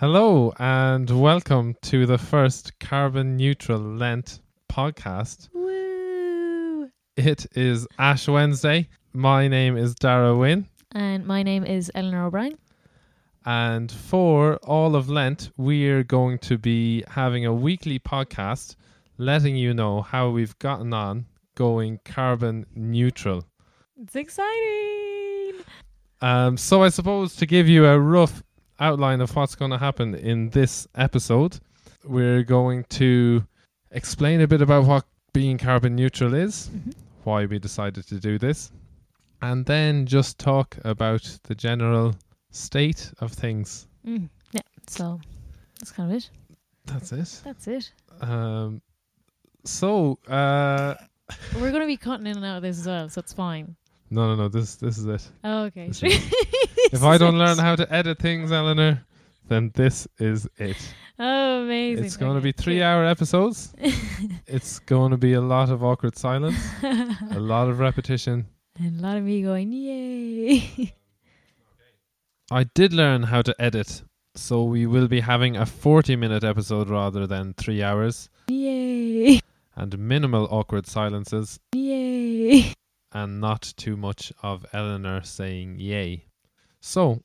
Hello and welcome to the first carbon neutral Lent podcast. Woo! It is Ash Wednesday. My name is Dara Wynn, And my name is Eleanor O'Brien. and for all of Lent, we're going to be having a weekly podcast letting you know how we've gotten on going carbon neutral. It's exciting. Um, so, I suppose to give you a rough outline of what's going to happen in this episode, we're going to explain a bit about what being carbon neutral is, Mhm. why we decided to do this, and then just talk about the general state of things. Mm, yeah. So that's kind of it. That's it. That's it. Um, so, uh, We're going to be cutting in and out of this as well, so it's fine. No, no, no. This, this is it. Oh, okay. This If I don't learn how to edit things, Eleanor, then this is it. Oh, amazing. It's going to be three-hour episodes. It's going to be a lot of awkward silence, a lot of repetition. and a lot of me going, yay. I did learn how to edit, so we will be having a 40 minute episode rather than three hours, yay. and minimal awkward silences, Yay. And not too much of Eleanor saying yay. So,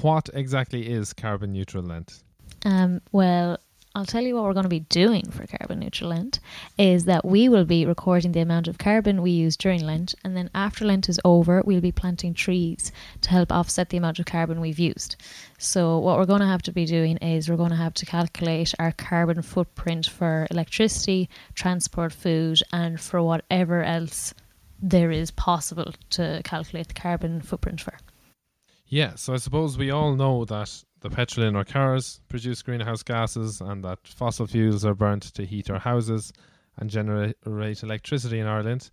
what exactly is carbon neutral Lent? Um, well, I'll tell you what we're going to be doing for Carbon Neutral Lent is that we will be recording the amount of carbon we use during Lent, and then after Lent is over, we'll be planting trees to help offset the amount of carbon we've used. So, what we're going to have to be doing is we're going to have to calculate our carbon footprint for electricity, transport, food, and for whatever else there is possible to calculate the carbon footprint for. Yeah, so I suppose we all know that the petrol in our cars produce greenhouse gases and that fossil fuels are burnt to heat our houses and generate electricity in Ireland.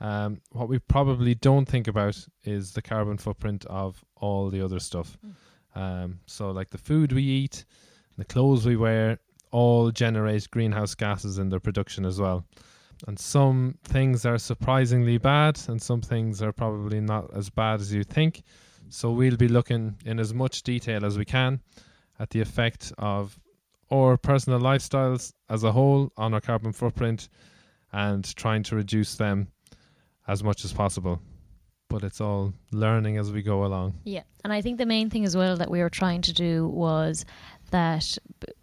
Um, what we probably don't think about is the carbon footprint of all the other stuff. Um, so, like the food we eat, the clothes we wear, all generate greenhouse gases in their production as well. And some things are surprisingly bad, and some things are probably not as bad as you think. So we'll be looking in as much detail as we can at the effect of our personal lifestyles as a whole on our carbon footprint and trying to reduce them as much as possible. But it's all learning as we go along. Yeah, and I think the main thing as well that we were trying to do was that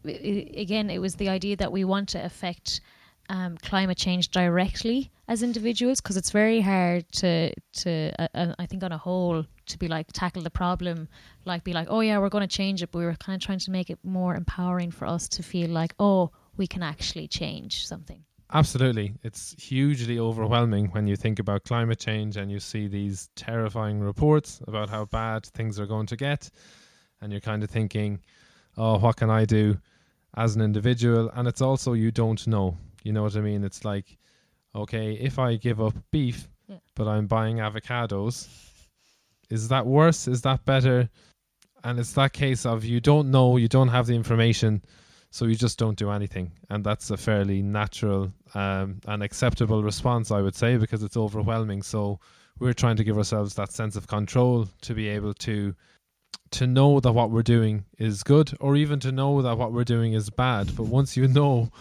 again it was the idea that we want to affect um, climate change directly as individuals because it's very hard to to uh, uh, I think on a whole to be like tackle the problem like be like oh yeah we're going to change it but we were kind of trying to make it more empowering for us to feel like oh we can actually change something Absolutely. It's hugely overwhelming when you think about climate change and you see these terrifying reports about how bad things are going to get. And you're kind of thinking, oh, what can I do as an individual? And it's also you don't know. You know what I mean? It's like, okay, if I give up beef, Yeah. but I'm buying avocados, is that worse? Is that better? And it's that case of you don't know, you don't have the information, so you just don't do anything. And that's a fairly natural um, and acceptable response, I would say, because it's overwhelming. So we're trying to give ourselves that sense of control to be able to to know that what we're doing is good or even to know that what we're doing is bad. But once you know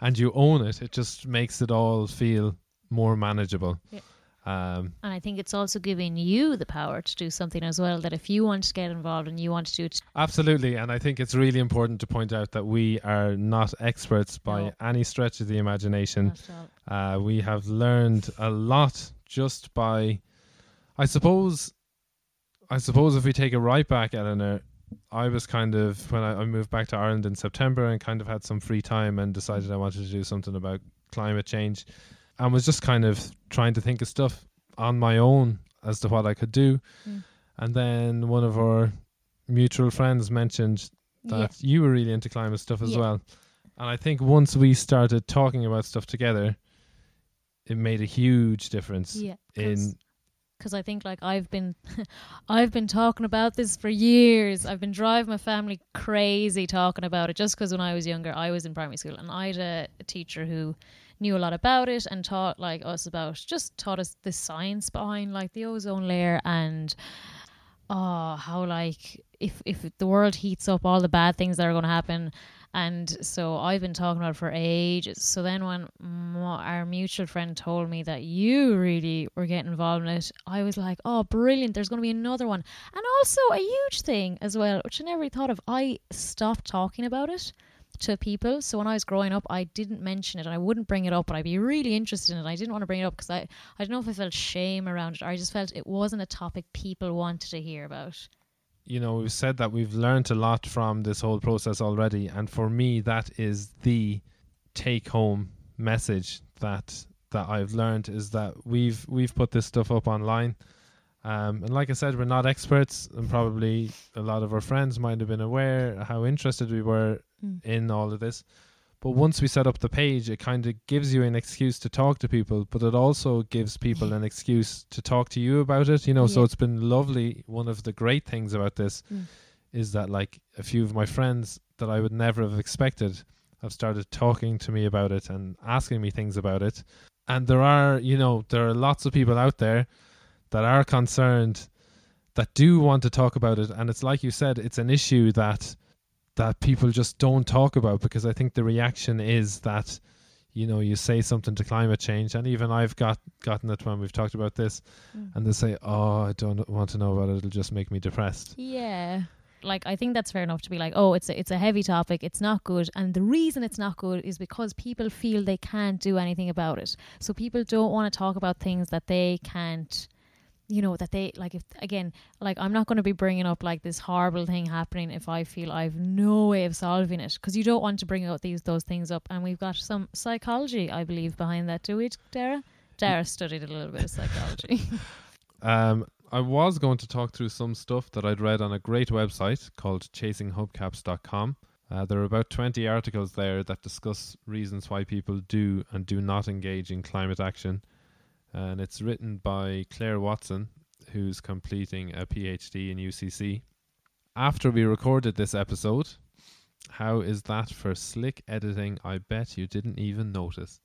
and you own it, it just makes it all feel more manageable. Yeah. Um, and I think it's also giving you the power to do something as well that if you want to get involved and you want to do it Absolutely, and I think it's really important to point out that we are not experts by No. any stretch of the imagination. Not at all. Uh, we have learned a lot just by, I suppose, I suppose if we take it right back, Eleanor, I was kind of when I, I moved back to Ireland in September and kind of had some free time and decided I wanted to do something about climate change, and was just kind of trying to think of stuff on my own as to what I could do, Mm. and then one of our mutual friends mentioned that you were really into climate stuff as Yeah. well. And I think once we started talking about stuff together, it made a huge difference yeah in because I think like I've been I've been talking about this for years. I've been driving my family crazy talking about it just because when I was younger I was in primary school and I had a, a teacher who knew a lot about it and taught like us about just taught us the science behind like the ozone layer and oh, how like if if the world heats up, all the bad things that are going to happen. And so I've been talking about it for ages. So then when our mutual friend told me that you really were getting involved in it, I was like, oh, brilliant. There's going to be another one. And also a huge thing as well, which I never thought of. I stopped talking about it to people. So when I was growing up, I didn't mention it and I wouldn't bring it up, but I'd be really interested in it. I didn't want to bring it up because I, I don't know if I felt shame around it or I just felt it wasn't a topic people wanted to hear about. You know, we've said that we've learned a lot from this whole process already. And for me, that is the take home message that that I've learned is that we've we've put this stuff up online. Um, and like I said, we're not experts, and probably a lot of our friends might have been aware how interested we were mm. in all of this. But once we set up the page, it kind of gives you an excuse to talk to people, but it also gives people an excuse to talk to you about it. You know, yeah. so it's been lovely. One of the great things about this mm. is that, like, a few of my friends that I would never have expected have started talking to me about it and asking me things about it. And there are, you know, there are lots of people out there that are concerned that do want to talk about it. And it's like you said, it's an issue that that people just don't talk about because I think the reaction is that you know you say something to climate change and even I've got gotten it when we've talked about this mm. and they say oh I don't want to know about it it'll just make me depressed. Yeah. Like I think that's fair enough to be like oh it's a, it's a heavy topic it's not good and the reason it's not good is because people feel they can't do anything about it. So people don't want to talk about things that they can't you know that they like if again like i'm not going to be bringing up like this horrible thing happening if i feel i've no way of solving it because you don't want to bring out these those things up and we've got some psychology i believe behind that do we dara? Dara studied a little bit of psychology. Um I was going to talk through some stuff that I'd read on a great website called chasinghubcaps.com. Uh, there are about 20 articles there that discuss reasons why people do and do not engage in climate action and it's written by Claire Watson, who's completing a PhD in UCC. After we recorded this episode, how is that for slick editing? I bet you didn't even notice.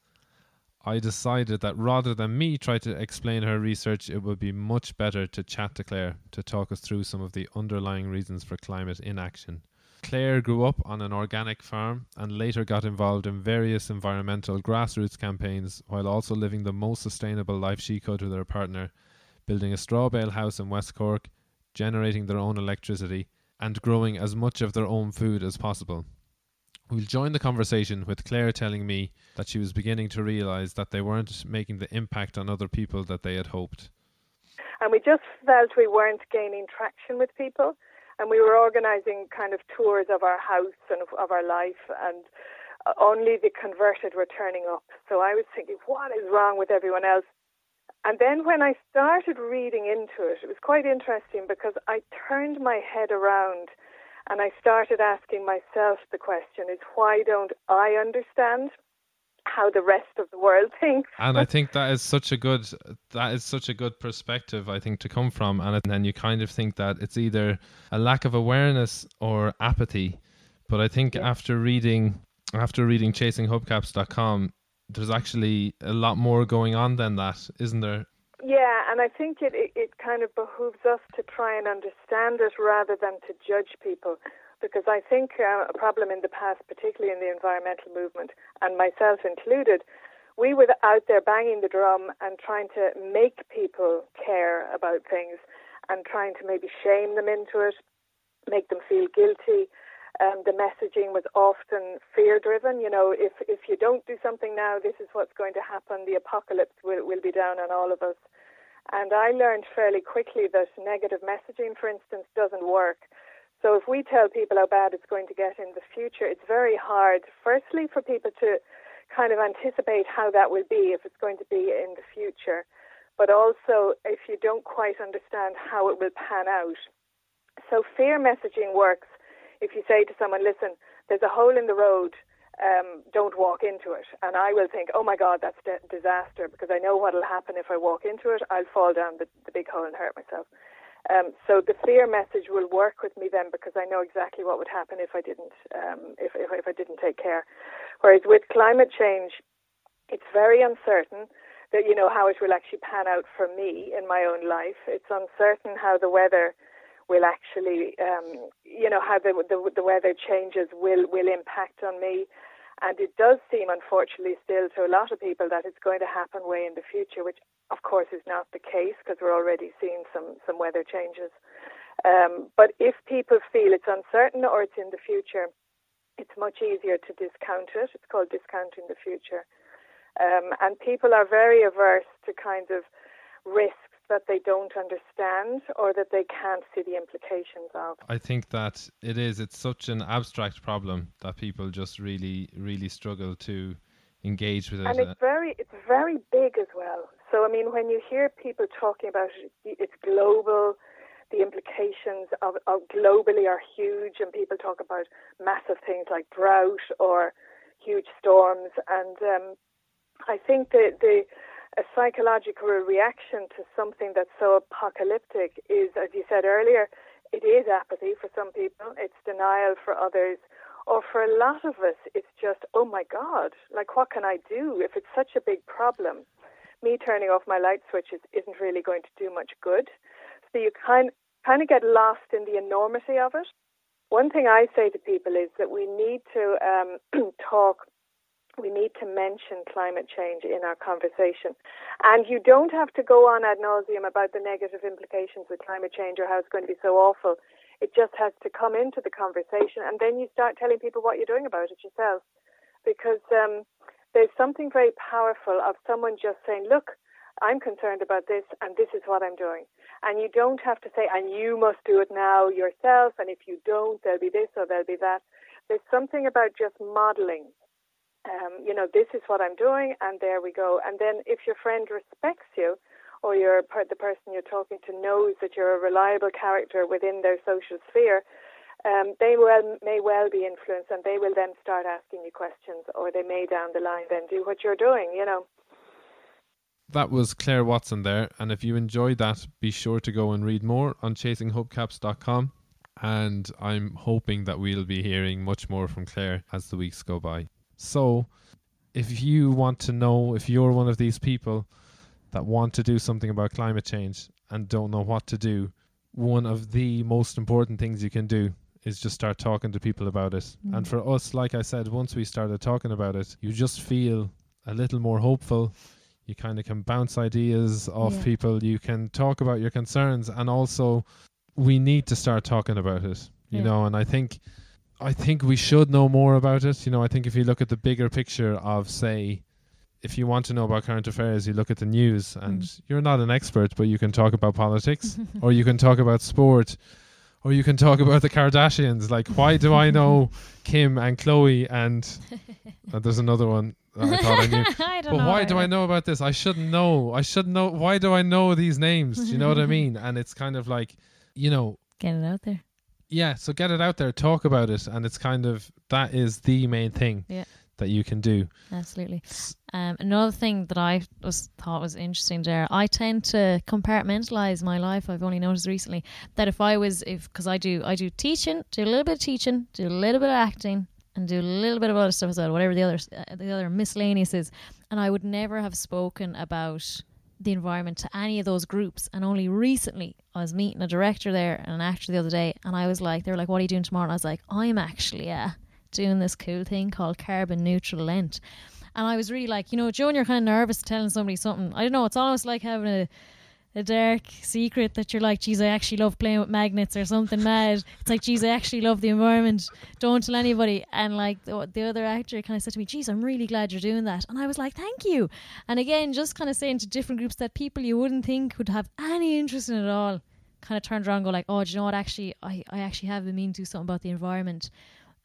I decided that rather than me try to explain her research, it would be much better to chat to Claire to talk us through some of the underlying reasons for climate inaction. Claire grew up on an organic farm and later got involved in various environmental grassroots campaigns while also living the most sustainable life she could with her partner, building a straw bale house in West Cork, generating their own electricity, and growing as much of their own food as possible. We'll join the conversation with Claire telling me that she was beginning to realise that they weren't making the impact on other people that they had hoped. And we just felt we weren't gaining traction with people and we were organising kind of tours of our house and of, of our life, and uh, only the converted were turning up. So I was thinking, what is wrong with everyone else? And then when I started reading into it, it was quite interesting because I turned my head around and I started asking myself the question is why don't I understand how the rest of the world thinks. And I think that is such a good that is such a good perspective I think to come from and then you kind of think that it's either a lack of awareness or apathy. But I think yeah. after reading after reading chasinghubcaps.com there's actually a lot more going on than that, isn't there? Yeah, and I think it, it, it kind of behooves us to try and understand it rather than to judge people because I think uh, a problem in the past, particularly in the environmental movement, and myself included, we were out there banging the drum and trying to make people care about things and trying to maybe shame them into it, make them feel guilty. Um, the messaging was often fear driven. You know, if, if you don't do something now, this is what's going to happen. The apocalypse will, will be down on all of us. And I learned fairly quickly that negative messaging, for instance, doesn't work. So if we tell people how bad it's going to get in the future, it's very hard, firstly, for people to kind of anticipate how that will be if it's going to be in the future, but also if you don't quite understand how it will pan out. So fear messaging works if you say to someone, listen, there's a hole in the road, um, don't walk into it. And I will think, oh my God, that's a disaster because I know what will happen if I walk into it. I'll fall down the, the big hole and hurt myself. Um, so the fear message will work with me then because I know exactly what would happen if I didn't um, if, if, if I didn't take care. Whereas with climate change, it's very uncertain that you know how it will actually pan out for me in my own life. It's uncertain how the weather will actually, um, you know, how the, the the weather changes will will impact on me. And it does seem, unfortunately, still to a lot of people that it's going to happen way in the future, which of course is not the case because we're already seeing some some weather changes. Um, but if people feel it's uncertain or it's in the future, it's much easier to discount it. It's called discounting the future. Um, and people are very averse to kind of risks that they don't understand or that they can't see the implications of. I think that it is. It's such an abstract problem that people just really, really struggle to engage with it. And it's very, it's very big as well. So I mean, when you hear people talking about it, it's global. The implications of, of globally are huge, and people talk about massive things like drought or huge storms. And um, I think the the a psychological reaction to something that's so apocalyptic is, as you said earlier, it is apathy for some people, it's denial for others, or for a lot of us, it's just, oh my God, like what can I do if it's such a big problem? Me turning off my light switches isn't really going to do much good. So you kind kind of get lost in the enormity of it. One thing I say to people is that we need to um, talk we need to mention climate change in our conversation. And you don't have to go on ad nauseum about the negative implications of climate change or how it's going to be so awful. It just has to come into the conversation, and then you start telling people what you're doing about it yourself. Because um, there's something very powerful of someone just saying, Look, I'm concerned about this, and this is what I'm doing. And you don't have to say, and you must do it now yourself, and if you don't, there'll be this or there'll be that. There's something about just modeling um, you know, this is what I'm doing, and there we go. And then if your friend respects you, or your the person you're talking to knows that you're a reliable character within their social sphere, um, they well may well be influenced, and they will then start asking you questions, or they may down the line then do what you're doing. You know. That was Claire Watson there, and if you enjoyed that, be sure to go and read more on chasinghopecaps.com. And I'm hoping that we'll be hearing much more from Claire as the weeks go by. So, if you want to know if you're one of these people that want to do something about climate change and don't know what to do, one of the most important things you can do is just start talking to people about it. Mm. And for us, like I said, once we started talking about it, you just feel a little more hopeful. You kind of can bounce ideas off yeah. people. You can talk about your concerns. And also, we need to start talking about it, you yeah. know. And I think I think we should know more about it. You know, I think if you look at the bigger picture of, say, if you want to know about current affairs, you look at the news, and mm. you're not an expert, but you can talk about politics, or you can talk about sport, or you can talk about the Kardashians. Like, why do I know Kim and Khloé And uh, there's another one. I thought I knew. I but why do I know about this? I shouldn't know. I shouldn't know. Why do I know these names? Do you know what I mean? And it's kind of like, you know, get it out there yeah, so get it out there, talk about it, and it's kind of that is the main thing yeah. That you can do. Absolutely. Um, another thing that I was thought was interesting there, I tend to compartmentalize my life. I've only noticed recently that if I was, if because I do, I do teaching, do a little bit of teaching, do a little bit of acting, and do a little bit of other stuff as well, whatever the other uh, the other miscellaneous is, and I would never have spoken about the environment to any of those groups. And only recently, I was meeting a director there and an actor the other day, and I was like, they were like, "What are you doing tomorrow?" And I was like, "I'm actually uh, doing this cool thing called carbon neutral Lent." And I was really like, you know, Joe, you're kind of nervous telling somebody something. I don't know. It's almost like having a a dark secret that you're like, geez, I actually love playing with magnets or something mad. It's like, geez, I actually love the environment. Don't tell anybody. And like the, the other actor kind of said to me, geez, I'm really glad you're doing that. And I was like, thank you. And again, just kind of saying to different groups that people you wouldn't think would have any interest in it at all kind of turned around and go like, oh, do you know what? Actually, I, I actually have been meaning to do something about the environment.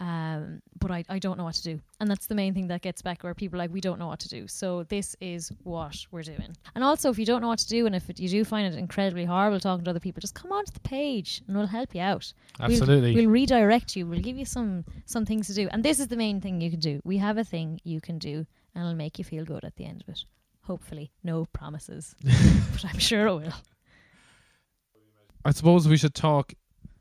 Um, but I, I don't know what to do. And that's the main thing that gets back where people like, we don't know what to do. So this is what we're doing. And also, if you don't know what to do and if it, you do find it incredibly horrible talking to other people, just come onto the page and we'll help you out. Absolutely. We'll, we'll redirect you. We'll give you some, some things to do. And this is the main thing you can do. We have a thing you can do and it'll make you feel good at the end of it. Hopefully. No promises. but I'm sure it will. I suppose we should talk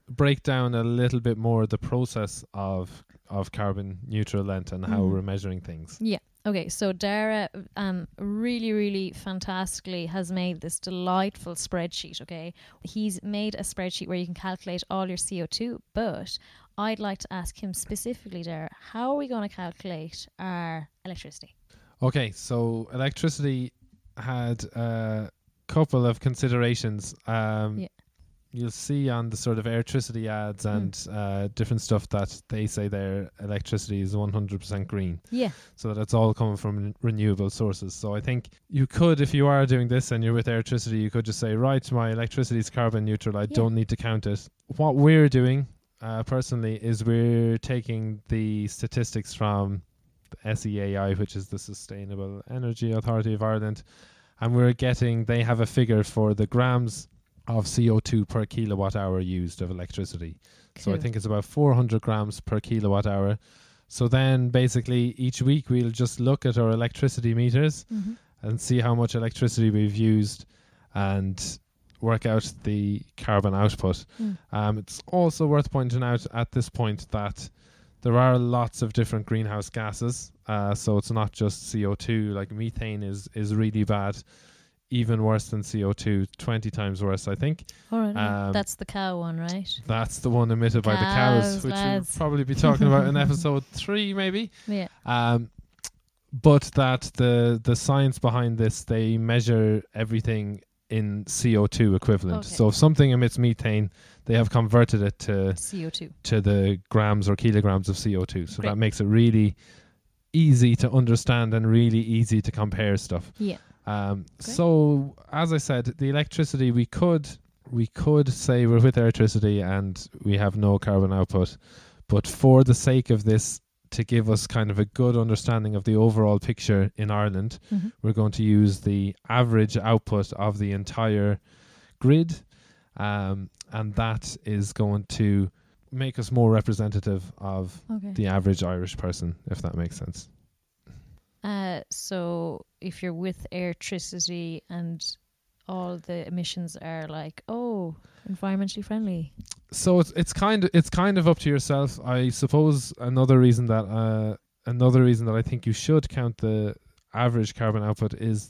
break down a little bit more the process of of carbon neutral Lent and how mm. we're measuring things. Yeah. Okay, so Dara um really, really fantastically has made this delightful spreadsheet. Okay, he's made a spreadsheet where you can calculate all your CO two. But I'd like to ask him specifically, Dara, how are we going to calculate our electricity? Okay, so electricity had a couple of considerations. Um, Yeah. You'll see on the sort of Airtricity ads Hmm. and uh, different stuff that they say their electricity is 100% green. Yeah. So that's all coming from ren- renewable sources. So I think you could, if you are doing this and you're with Airtricity, you could just say, right, my electricity is carbon neutral. I Yeah. don't need to count it. What we're doing uh, personally is we're taking the statistics from the SEAI, which is the Sustainable Energy Authority of Ireland, and we're getting, they have a figure for the grams of CO2 per kilowatt hour used of electricity. So I think it's about 400 grams per kilowatt hour. So then basically each week we'll just look at our electricity meters Mhm. and see how much electricity we've used and work out the carbon output. Mm. Um, it's also worth pointing out at this point that there are lots of different greenhouse gases. Uh, so it's not just CO2. Like methane is, is really bad, even worse than CO2, 20 times worse, I think. All right. Um, that's the cow one, right? That's the one emitted by the cows, Cows, which lads. we'll probably be talking about in episode three, maybe. Yeah. Um, but that the the science behind this, they measure everything in CO2 equivalent. Okay. So if something emits methane, they have converted it to CO two. to the grams or kilograms of CO2. So Great. that makes it really easy to understand and really easy to compare stuff. Yeah. Um, so as I said, the electricity we could we could say we're with Airtricity and we have no carbon output, but for the sake of this, to give us kind of a good understanding of the overall picture in Ireland, Mhm. we're going to use the average output of the entire grid, um, and that is going to make us more representative of Okay. the average Irish person, if that makes sense. Uh, so if you're with Airtricity and all the emissions are like, oh, environmentally friendly. so it's it's kind of it's kind of up to yourself. I suppose another reason that uh another reason that I think you should count the average carbon output is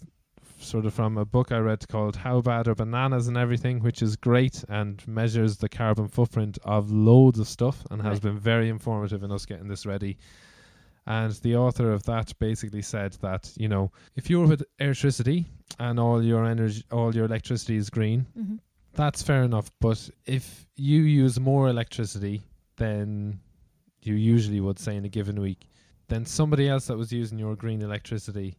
sort of from a book I read called How Bad Are Bananas and Everything, which is great and measures the carbon footprint of loads of stuff and has Right. been very informative in us getting this ready. And the author of that basically said that, you know, if you're with Airtricity and all your energy all your electricity is green, Mm-hmm. that's fair enough. But if you use more electricity than you usually would say in a given week, then somebody else that was using your green electricity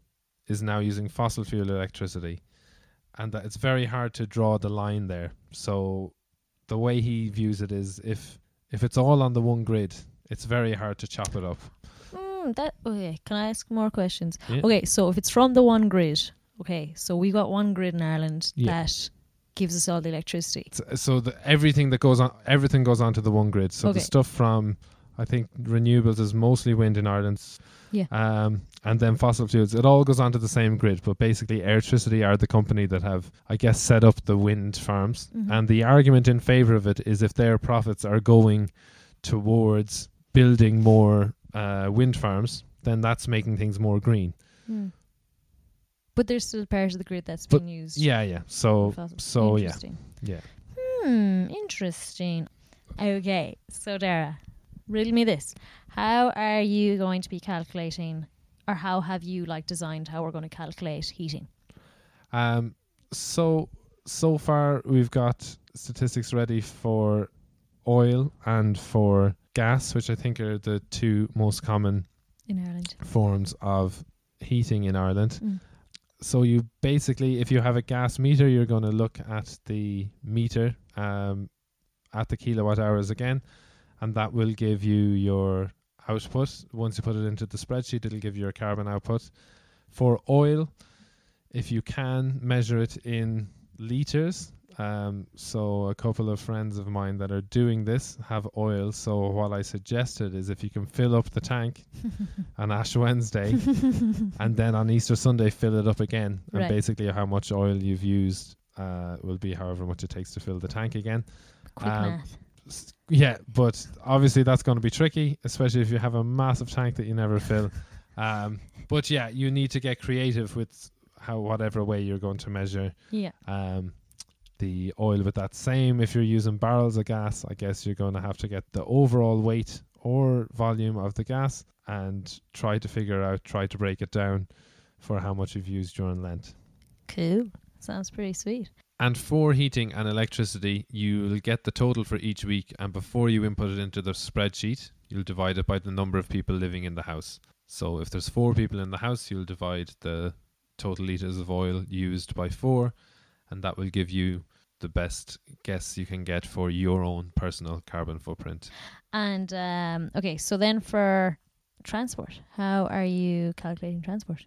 is now using fossil fuel electricity. And that it's very hard to draw the line there. So the way he views it is if if it's all on the one grid, it's very hard to chop it up. Mm, that okay. Can I ask more questions? Yeah. Okay, so if it's from the one grid, okay, so we got one grid in Ireland Yeah. that gives us all the electricity. So, so the, everything that goes on, everything goes onto the one grid. So Okay. the stuff from, I think renewables is mostly wind in Ireland. Yeah. Um, and then fossil fuels, it all goes onto the same grid. But basically, Airtricity are the company that have, I guess, set up the wind farms. Mhm. And the argument in favor of it is if their profits are going towards building more uh, wind farms, then that's making things more green. Hmm. But there's still part of the grid that's But- being used. Yeah, yeah. So, so yeah, Interesting. yeah. Hmm, interesting. Okay, so Dara, riddle me this. How are you going to be calculating or how have you like designed how we're going to calculate heating? Um, so so far we've got statistics ready for oil and for gas, which I think are the two most common In Ireland. forms of heating in Ireland. Mm. So you basically, if you have a gas meter, you're going to look at the meter um, at the kilowatt hours again, and that will give you your output. Once you put it into the spreadsheet, it'll give you your carbon output. For oil, if you can measure it in liters, um, so a couple of friends of mine that are doing this have oil. So what I suggested is if you can fill up the tank on Ash Wednesday and then on Easter Sunday fill it up again, and Right. basically how much oil you've used uh, will be however much it takes to fill the tank again. Quick Um, math. S- Yeah, but obviously that's going to be tricky, especially if you have a massive tank that you never fill. Um, but yeah, you need to get creative with how whatever way you're going to measure Yeah. um, the oil with that. Same if you're using barrels of gas, I guess you're going to have to get the overall weight or volume of the gas and try to figure out, try to break it down for how much you've used during Lent. Cool. Sounds pretty sweet. And for heating and electricity, you'll get the total for each week, and before you input it into the spreadsheet, you'll divide it by the number of people living in the house. So if there's four people in the house, you'll divide the total litres of oil used by four, and that will give you the best guess you can get for your own personal carbon footprint. And um, okay, so then for transport, how are you calculating transport?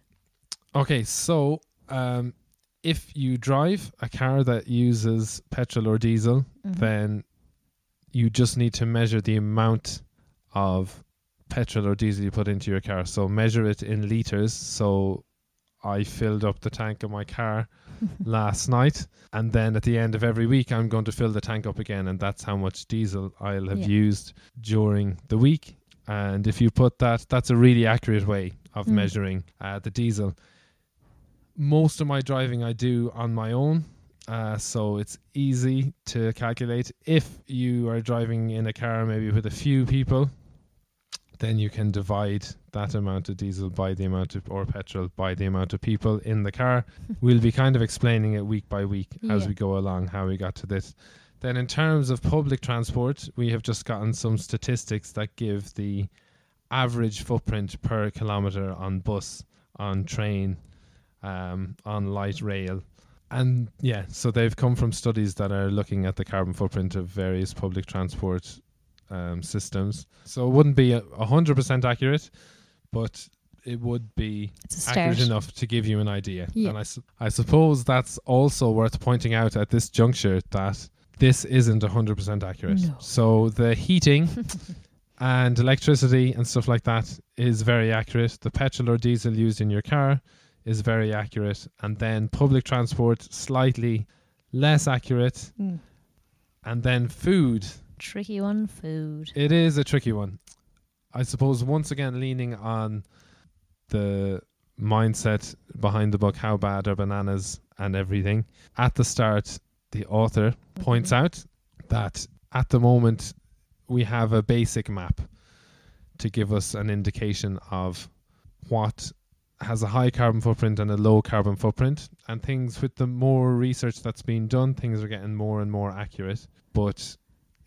Okay, so um, if you drive a car that uses petrol or diesel, Mhm. then you just need to measure the amount of petrol or diesel you put into your car. So measure it in liters. So I filled up the tank of my car last night, and then at the end of every week, I'm going to fill the tank up again, and that's how much diesel I'll have Yeah. used during the week. And if you put that, that's a really accurate way of Mm. measuring uh, the diesel. Most of my driving I do on my own, uh, so it's easy to calculate. If you are driving in a car maybe with a few people, then you can divide that amount of diesel by the amount of or petrol by the amount of people in the car. we'll be kind of explaining it week by week as we go along how we got to this. Then in terms of public transport, we have just gotten some statistics that give the average footprint per kilometer on bus, on train, um, on light rail. And yeah, so they've come from studies that are looking at the carbon footprint of various public transport um, systems. So it wouldn't be hundred percent accurate, but it would be accurate enough to give you an idea. Yeah. And I, su- I suppose that's also worth pointing out at this juncture that this isn't 100% accurate. No. So the heating and electricity and stuff like that is very accurate. The petrol or diesel used in your car is very accurate. And then public transport, slightly less accurate. Mm. And then food, Tricky one, food. it is a tricky one. I suppose once again leaning on the mindset behind the book How Bad Are Bananas and Everything. At the start, the author points Mhm. out that at the moment we have a basic map to give us an indication of what has a high carbon footprint and a low carbon footprint and things with the more research that's being done things are getting more and more accurate but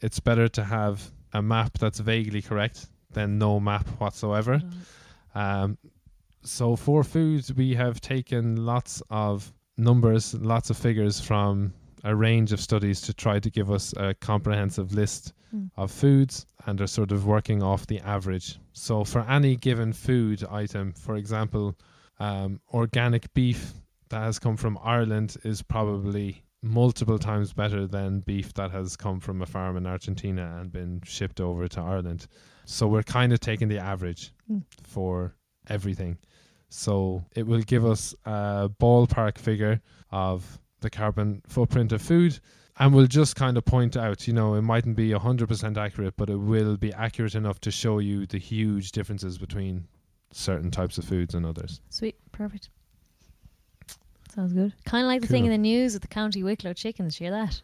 it's better to have a map that's vaguely correct than no map whatsoever um, so for food, we have taken lots of numbers, lots of figures from a range of studies to try to give us a comprehensive list Mm. of foods and are sort of working off the average. So for any given food item, for example, um, organic beef that has come from Ireland is probably multiple times better than beef that has come from a farm in Argentina and been shipped over to Ireland. So we're kind of taking the average Mm. for everything. So it will give us a ballpark figure of the carbon footprint of food. And we'll just kind of point out, you know, it mightn't be 100% accurate, but it will be accurate enough to show you the huge differences between certain types of foods and others. Sweet, perfect. Sounds good. Kind of like the thing in the news with the County Wicklow chickens. Did you hear that?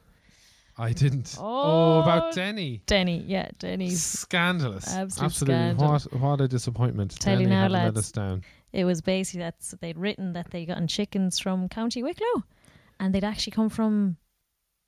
I didn't. Oh, Oh, about Denny. Denny, yeah, Denny's. Scandalous. Absolute Absolutely. scandal. What what a disappointment. Tell you Denny now, have let lads. us down. It was basically that they'd written that they'd gotten chickens from County Wicklow, and they'd actually come from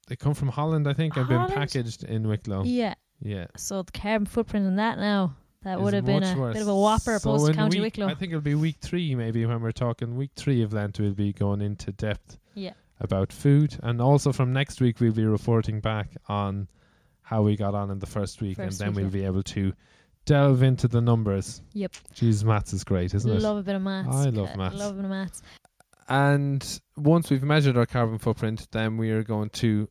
They come from Holland, I think, and been packaged in Wicklow. yeah. Yeah. So the carbon footprint on that now that would have been a worse. bit of a whopper So post County week- Wicklow. I think it'll be week three, maybe when we're talking week three of Lent, we'll be going into depth Yeah. about food, and also from next week we'll be reporting back on how we got on in the first week, First and then week, we'll yeah. be able to delve into the numbers. Yep. Jeez, maths is great, isn't it? I love a bit of maths. I love maths. Love a bit of maths. And once we've measured our carbon footprint, then we are going to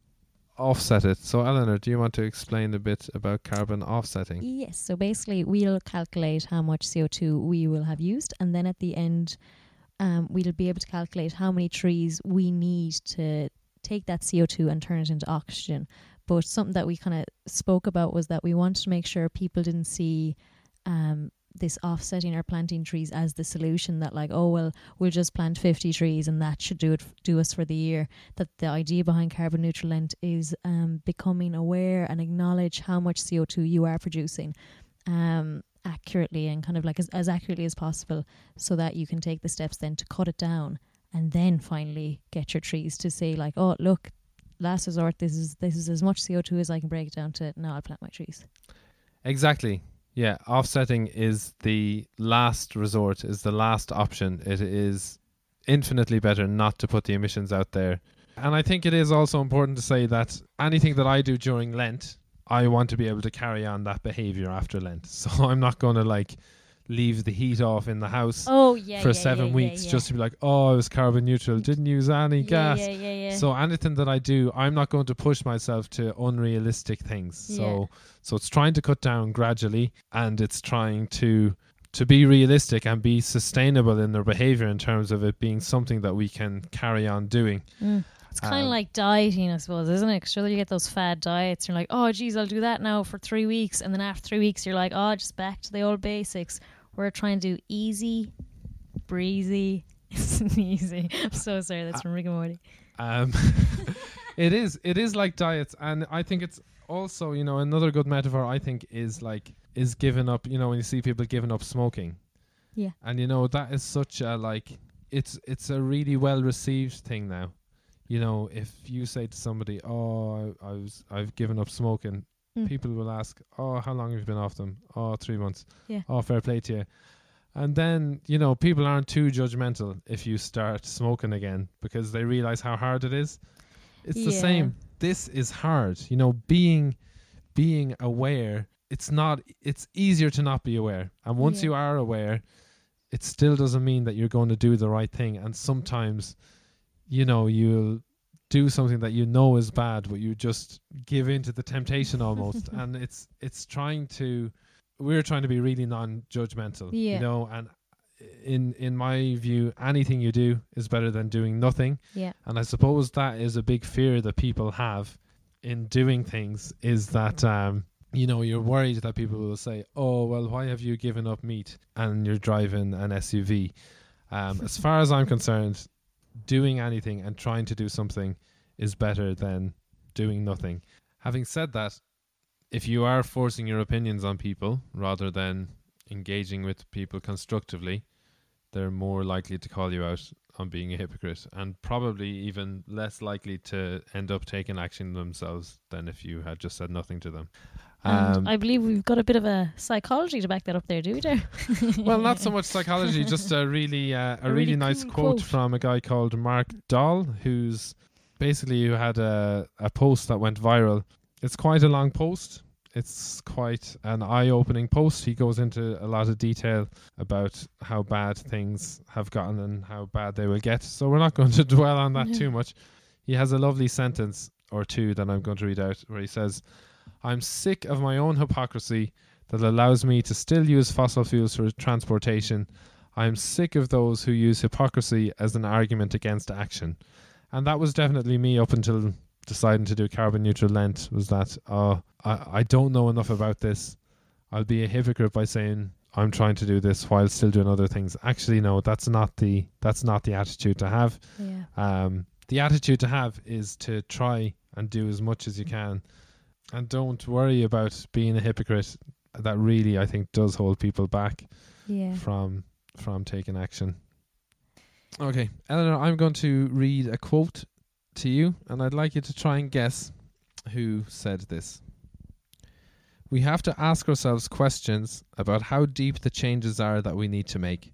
offset it. So, Eleanor, do you want to explain a bit about carbon offsetting? Yes. So basically, we'll calculate how much CO2 we will have used, and then at the end, um, we'll be able to calculate how many trees we need to take that CO2 and turn it into oxygen. But something that we kind of spoke about was that we wanted to make sure people didn't see um, this offsetting or planting trees as the solution that like oh well we'll just plant 50 trees and that should do it do us for the year that the idea behind carbon neutral lent is um, becoming aware and acknowledge how much CO2 you are producing um, accurately and kind of like as, as accurately as possible so that you can take the steps then to cut it down and then finally get your trees to say like oh look last resort this is this is as much CO2 as I can break down to now I'll plant my trees Exactly. Yeah, offsetting is the last resort, is the last option. It is infinitely better not to put the emissions out there. And I think it is also important to say that anything that I do during Lent, I want to be able to carry on that behavior after Lent. So I'm not going to like leave the heat off in the house oh yeah for yeah, seven yeah, weeks just to be like, oh, I was carbon neutral, didn't use any gas. yeah yeah yeah So anything that I do, I'm not going to push myself to unrealistic things. So so it's trying to cut down gradually and it's trying to to be realistic and be sustainable in their behavior in terms of it being something that we can carry on doing. Mm. It's kind of Um, like dieting, I suppose, isn't it? Sure, you get those fad diets. You're like, oh, geez, I'll do that now for three weeks, and then after three weeks, you're like, oh, just back to the old basics. We're trying to do easy, breezy, sneezy. I'm so sorry. That's from Rick and Morty. Um, it is it is like diets and I think it's also, you know, another good metaphor I think is like is giving up, you know, when you see people giving up smoking. Yeah. And you know, that is such a like it's it's a really well received thing now. You know, if you say to somebody, "Oh, I, I was I've given up smoking," Mm. people will ask, "Oh, how long have you been off them?" "Oh, three months." Yeah. "Oh, fair play to you." And then you know, people aren't too judgmental if you start smoking again because they realize how hard it is. It's the same. This is hard. You know, being being aware. It's not. It's easier to not be aware. And once Yeah. you are aware, it still doesn't mean that you're going to do the right thing. And sometimes, you know, you'll do something that you know is bad, but you just give in to the temptation almost. and it's it's trying to. We're trying to be really non-judgmental, Yeah. you know. And in in my view, anything you do is better than doing nothing. Yeah. And I suppose that is a big fear that people have in doing things is that um you know you're worried that people will say, "Oh, well, why have you given up meat and you're driving an SUV?" Um, as far as I'm concerned, doing anything and trying to do something is better than doing nothing. Having said that, if you are forcing your opinions on people rather than engaging with people constructively, they're more likely to call you out on being a hypocrite and probably even less likely to end up taking action themselves than if you had just said nothing to them. And Um, I believe we've got a bit of a psychology to back that up there, do we, Dara? well, not so much psychology, just a really uh, a, A really, really nice cool quote, quote. from a guy called Mark Dahl, who's basically who had a a post that went viral. It's quite a long post. It's quite an eye-opening post. He goes into a lot of detail about how bad things have gotten and how bad they will get. So we're not going to dwell on that No. too much. He has a lovely sentence or two that I'm going to read out where he says, "I'm sick of my own hypocrisy that allows me to still use fossil fuels for transportation. I am sick of those who use hypocrisy as an argument against action. And that was definitely me up until deciding to do carbon neutral Lent was that uh, I, I don't know enough about this. I'll be a hypocrite by saying I'm trying to do this while still doing other things. Actually, no, that's not the that's not the attitude to have. yeah. Um, the attitude to have is to try and do as much as you can, and don't worry about being a hypocrite. That really, I think, does hold people back Yeah. from from taking action. Okay, Eleanor, I'm going to read a quote to you, and I'd like you to try and guess who said this. We have to ask ourselves questions about how deep the changes are that we need to make.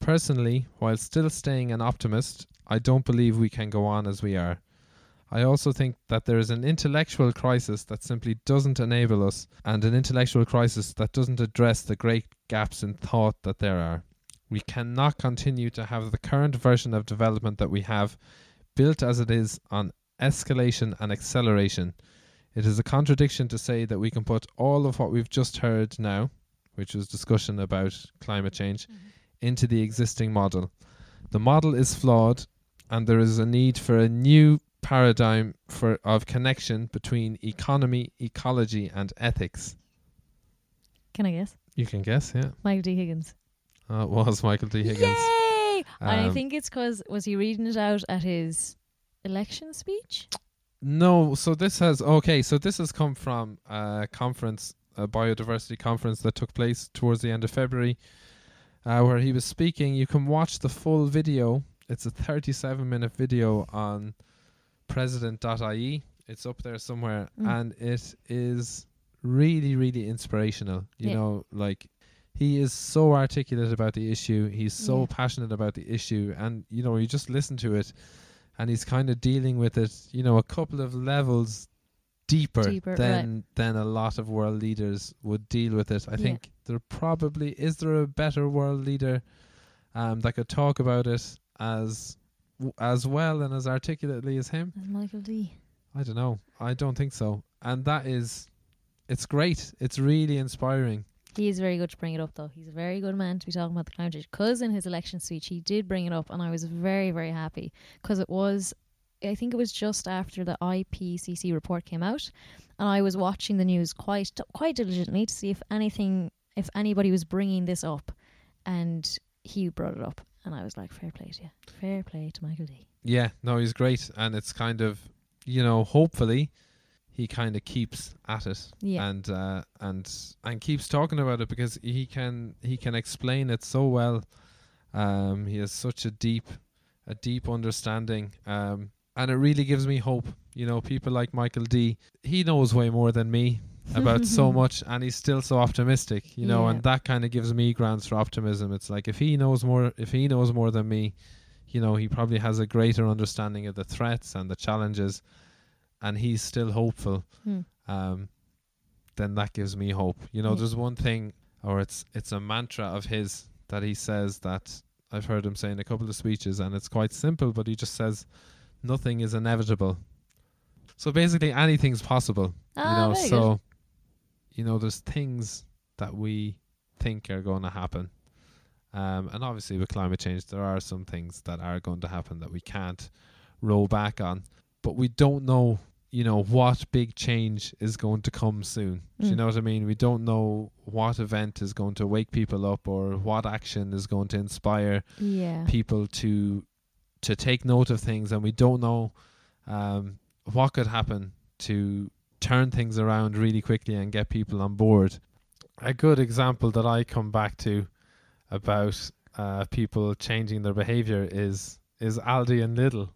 Personally, while still staying an optimist, I don't believe we can go on as we are. I also think that there is an intellectual crisis that simply doesn't enable us, and an intellectual crisis that doesn't address the great gaps in thought that there are. We cannot continue to have the current version of development that we have, built as it is on escalation and acceleration. It is a contradiction to say that we can put all of what we've just heard now, which was discussion about climate change, mm-hmm. into the existing model. The model is flawed, and there is a need for a new paradigm for of connection between economy, ecology, and ethics. Can I guess? You can guess, yeah. Michael D. Higgins. Uh, it was Michael D. Higgins. Yay! and I Um, think it's because was he reading it out at his election speech? No, so this has okay. So this has come from a conference, a biodiversity conference that took place towards the end of February, uh, where he was speaking. You can watch the full video. It's a 37 minute video on president.ie. It's up there somewhere, Mm. and it is really, really inspirational. You Yeah. know, like he is so articulate about the issue. He's so Yeah. passionate about the issue, and you know, you just listen to it, and he's kind of dealing with it. You know, a couple of levels deeper, Deeper, than than a lot of world leaders would deal with it. I Yeah. think there probably is there a better world leader um, that could talk about it as w- as well and as articulately as him. As Michael D. I don't know. I don't think so. And that is, it's great. It's really inspiring. He is very good to bring it up, though. He's a very good man to be talking about the climate change. Because in his election speech, he did bring it up, and I was very, very happy because it was, I think it was just after the IPCC report came out, and I was watching the news quite, quite diligently to see if anything, if anybody was bringing this up, and he brought it up, and I was like, fair play to you, fair play to Michael D. Yeah, no, he's great, and it's kind of, you know, hopefully, he kind of keeps at it Yeah, and uh, and and keeps talking about it because he can he can explain it so well. Um, he has such a deep a deep understanding, um, and it really gives me hope. You know, people like Michael D. He knows way more than me about so much, and he's still so optimistic. You know, Yeah. and that kind of gives me grounds for optimism. It's like if he knows more, if he knows more than me, you know, he probably has a greater understanding of the threats and the challenges, and he's still hopeful Hmm. um, then that gives me hope. You know, Yeah. there's one thing, or it's it's a mantra of his that he says that I've heard him say in a couple of speeches, and it's quite simple, but he just says, "Nothing is inevitable." So basically, anything's possible. Ah, you know, very so you know, there's things that we think are going to happen. Um, and obviously, with climate change, there are some things that are going to happen that we can't roll back on. But we don't know, you know, what big change is going to come soon. Do you Mm. know what I mean? We don't know what event is going to wake people up or what action is going to inspire Yeah. people to to take note of things, and we don't know um, what could happen to turn things around really quickly and get people on board. A good example that I come back to about uh, people changing their behavior is is Aldi and Lidl.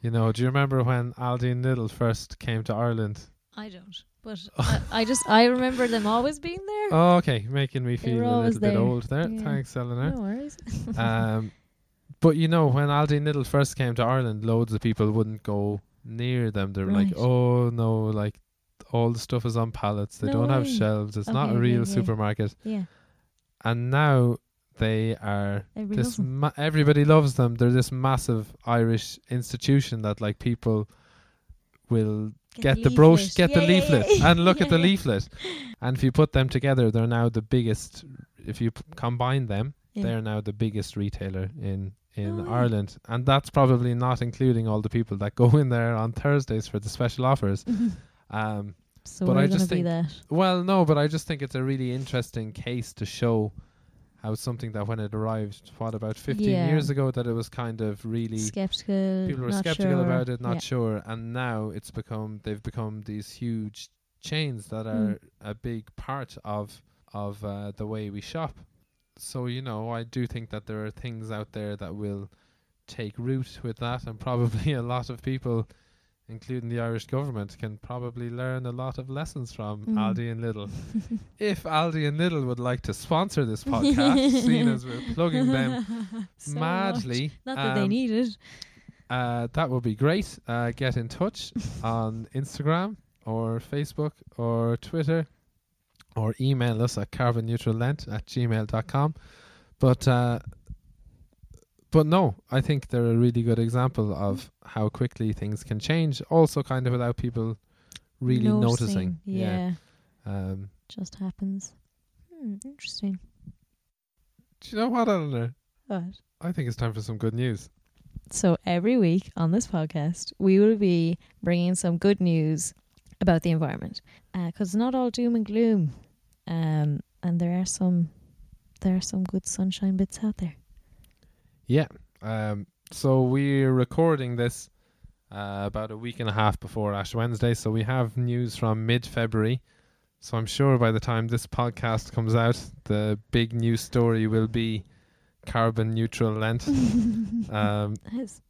You know, do you remember when Aldi and Lidl first came to Ireland? I don't, but I, I just I remember them always being there. Oh, okay, making me feel a little bit old there. Yeah. Thanks, Eleanor. No worries. um, but you know, when Aldi and Lidl first came to Ireland, loads of people wouldn't go near them. They were like, "Oh no, like all the stuff is on pallets. They No don't have shelves. It's not a real yeah. supermarket." yeah, And now they are everybody this. loves them. Ma- everybody loves them. They're this massive Irish institution that like people will get, the brochure, get Yeah, the leaflet, yeah. and look at the leaflet. And if you put them together, they're now the biggest. If you p- combine them, they're now the biggest retailer in in Oh. Ireland, and that's probably not including all the people that go in there on Thursdays for the special offers. Um, so But I just think- that. well, no, but I just think it's a really interesting case to show how something that when it arrived, what about 15 Yeah. years ago, that it was kind of really skeptical. people were skeptical sure. about it, not Yeah. sure, and now it's become they've become these huge chains that Mm. are a big part of of uh, the way we shop. So you know, I do think that there are things out there that will take root with that, and probably a lot of people, including the Irish government, can probably learn a lot of lessons from Mm. Aldi and Lidl. if Aldi and Lidl would like to sponsor this podcast, seeing as we're plugging them So much. madly, Not that they um, need it. uh, that would be great. Uh, get in touch on Instagram or Facebook or Twitter or email us at carbonneutrallent at gmail.com. But uh, but no, I think they're a really good example of how quickly things can change. Also, kind of without people really noticing. Yeah, Um, just happens. Hmm, interesting. do you know what, Eleanor? What? I think it's time for some good news. So every week on this podcast, we will be bringing some good news about the environment, because it's not all doom and gloom. Um, and there are some there are some good sunshine bits out there. Yeah. Um, so we're recording this uh, about a week and a half before Ash Wednesday, so we have news from mid February. So I'm sure by the time this podcast comes out, the big news story will be carbon neutral Lent. um, Yes.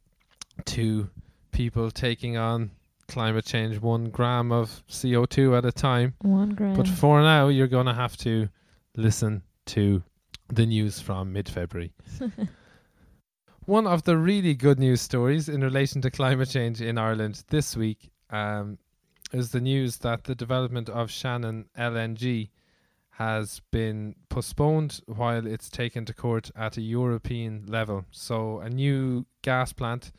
to people taking on climate change one gram of CO2 at a time. One gram. But for now, you're going to have to listen to the news from mid February. One of the really good news stories in relation to climate change in Ireland this week um, is the news that the development of Shannon LNG has been postponed while it's taken to court at a European level. So, a new gas plant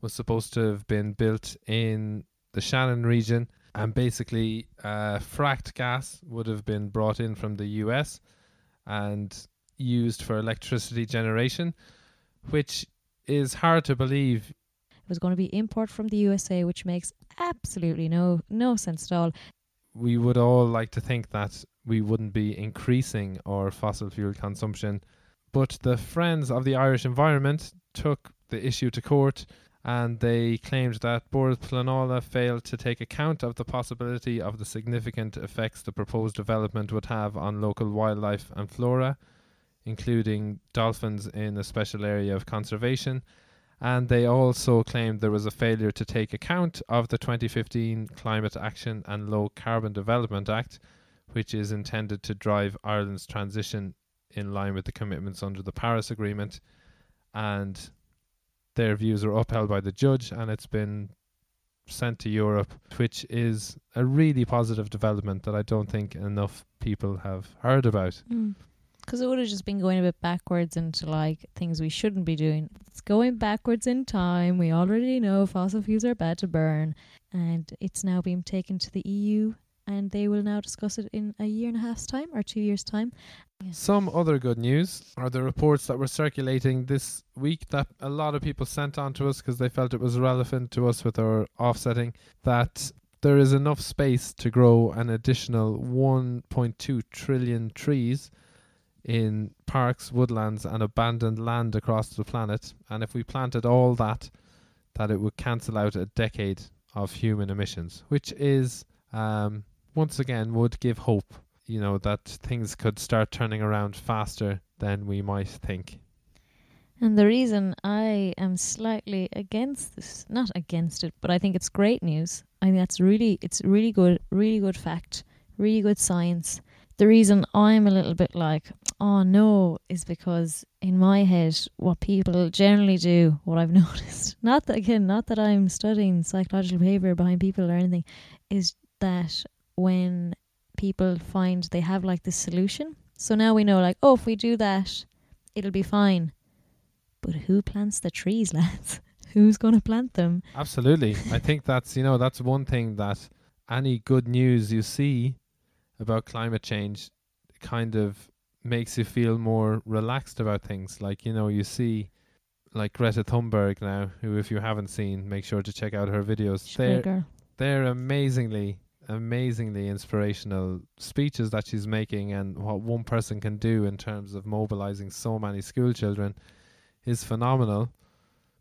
was supposed to have been built in the Shannon region, and basically, uh, fracked gas would have been brought in from the US and used for electricity generation, which is hard to believe. It was going to be import from the USA, which makes absolutely no no sense at all. We would all like to think that we wouldn't be increasing our fossil fuel consumption, but the Friends of the Irish Environment took the issue to court and they claimed that Bord Pleanála failed to take account of the possibility of the significant effects the proposed development would have on local wildlife and flora, including dolphins in a special area of conservation. And they also claimed there was a failure to take account of the 2015 Climate Action and Low Carbon Development Act, which is intended to drive Ireland's transition in line with the commitments under the Paris Agreement. And their views are upheld by the judge, and it's been sent to Europe, which is a really positive development that I don't think enough people have heard about. Mm. Because it would have just been going a bit backwards into like things we shouldn't be doing. It's going backwards in time. We already know fossil fuels are bad to burn, and it's now being taken to the EU, and they will now discuss it in a year and a half's time or two years' time. Some other good news are the reports that were circulating this week that a lot of people sent on to us because they felt it was relevant to us with our offsetting that there is enough space to grow an additional 1.2 trillion trees in parks, woodlands, and abandoned land across the planet. And if we planted all that, that it would cancel out a decade of human emissions, which is, um, once again, would give hope, you know, that things could start turning around faster than we might think. And the reason I am slightly against this, not against it, but I think it's great news. I think that's really, it's really good, really good fact, really good science. The reason I'm a little bit like, oh no, is because in my head, what people generally do, what I've noticed, not that again, not that I'm studying psychological behavior behind people or anything, is that when people find they have like this solution, so now we know, like, oh, if we do that, it'll be fine. But who plants the trees, lads? Who's going to plant them? Absolutely. I think that's, you know, that's one thing that any good news you see about climate change kind of makes you feel more relaxed about things. Like, you know, you see like Greta Thunberg now, who if you haven't seen, make sure to check out her videos. She's a great They're they're amazingly amazingly inspirational speeches that she's making and what one person can do in terms of mobilizing so many school children is phenomenal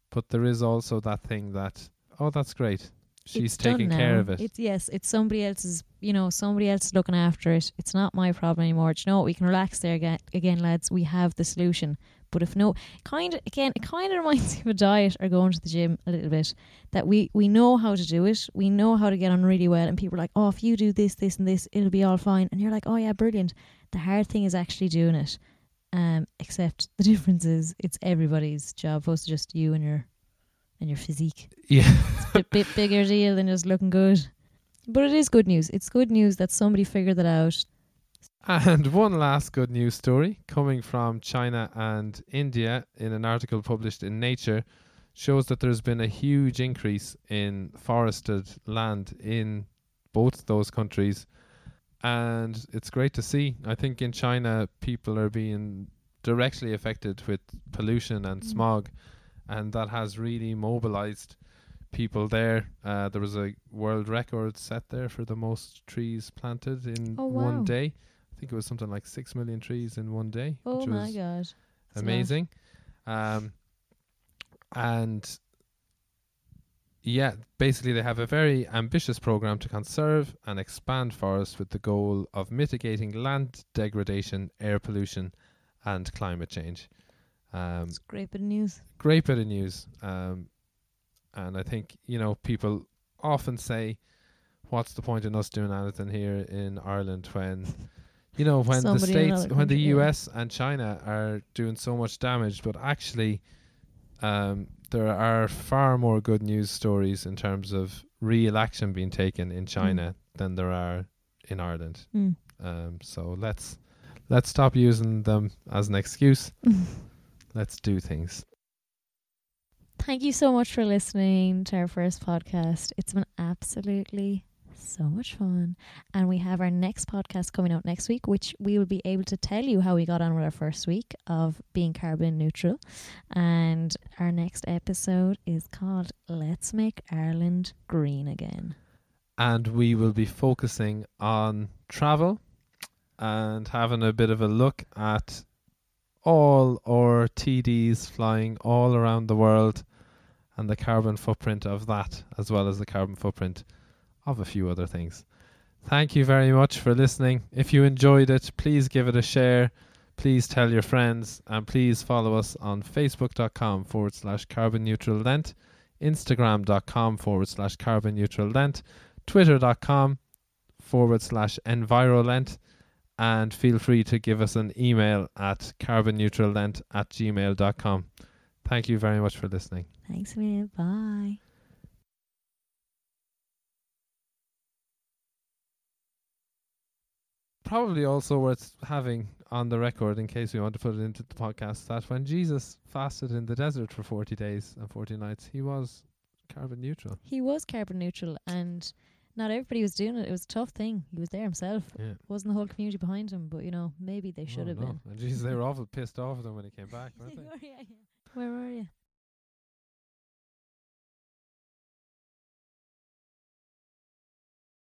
but there is also that thing that oh that's great she's It's taking care of it It's yes, it's somebody else's. You know, somebody else looking after it. It's not my problem anymore. Do you know what? We can relax there again, again, lads. We have the solution. But if no, kind of again, it kind of reminds me of a diet or going to the gym a little bit. That we we know how to do it. We know how to get on really well. And people are like, oh, if you do this, this, and this, it'll be all fine. And you're like, oh yeah, brilliant. The hard thing is actually doing it. Um, except the difference is it's everybody's job, opposed to just you and your and your physique yeah it's bit, bit bigger deal than just looking good. But it is good news. It's good news that somebody figured that out. And one last good news story coming from China and India in an article published in Nature shows that there's been a huge increase in forested land in both those countries. And it's great to see. I think in China, people are being directly affected with pollution and Mm. smog, and that has really mobilized people there. Uh, there was a world record set there for the most trees planted in Oh, one wow. day. I think it was something like six million trees in one day. Oh which my was god. Mad. amazing. Um, and yeah, basically they have a very ambitious program to conserve and expand forests with the goal of mitigating land degradation, air pollution, and climate change. Um, It's great bit of news. great bit of news. Um, and I think you know people often say, "What's the point in us doing anything here in Ireland when?" You know when Somebody the states, when the. U.S. and China are doing so much damage, but actually, um, there are far more good news stories in terms of real action being taken in China than there are in Ireland. Mm. Um, so let's let's stop using them as an excuse. let's do things. Thank you so much for listening to our first podcast. It's been absolutely so much fun. And we have our next podcast coming out next week, which we will be able to tell you how we got on with our first week of being carbon neutral. And our next episode is called Let's Make Ireland Green Again. and we will be focusing on travel and having a bit of a look at all our TDs flying all around the world and the carbon footprint of that, as well as the carbon footprint of a few other things. Thank you very much for listening. If you enjoyed it, please give it a share. Please tell your friends and please follow us on facebook.com forward slash carbon neutral lent, instagram.com forward slash carbon neutral lent, twitter.com forward slash envirolent and feel free to give us an email at carbonneutrallent at gmail.com. Thank you very much for listening. Thanks million. Bye. Probably also worth having on the record in case we want to put it into the podcast that when Jesus fasted in the desert for 40 days and 40 nights, he was carbon neutral. He was carbon neutral and not everybody was doing it. It was a tough thing. He was there himself. Yeah. Wasn't the whole community behind him, but you know, maybe they should have no. been. And Jesus, they were awful pissed off at him when he came back, weren't they? Where are you?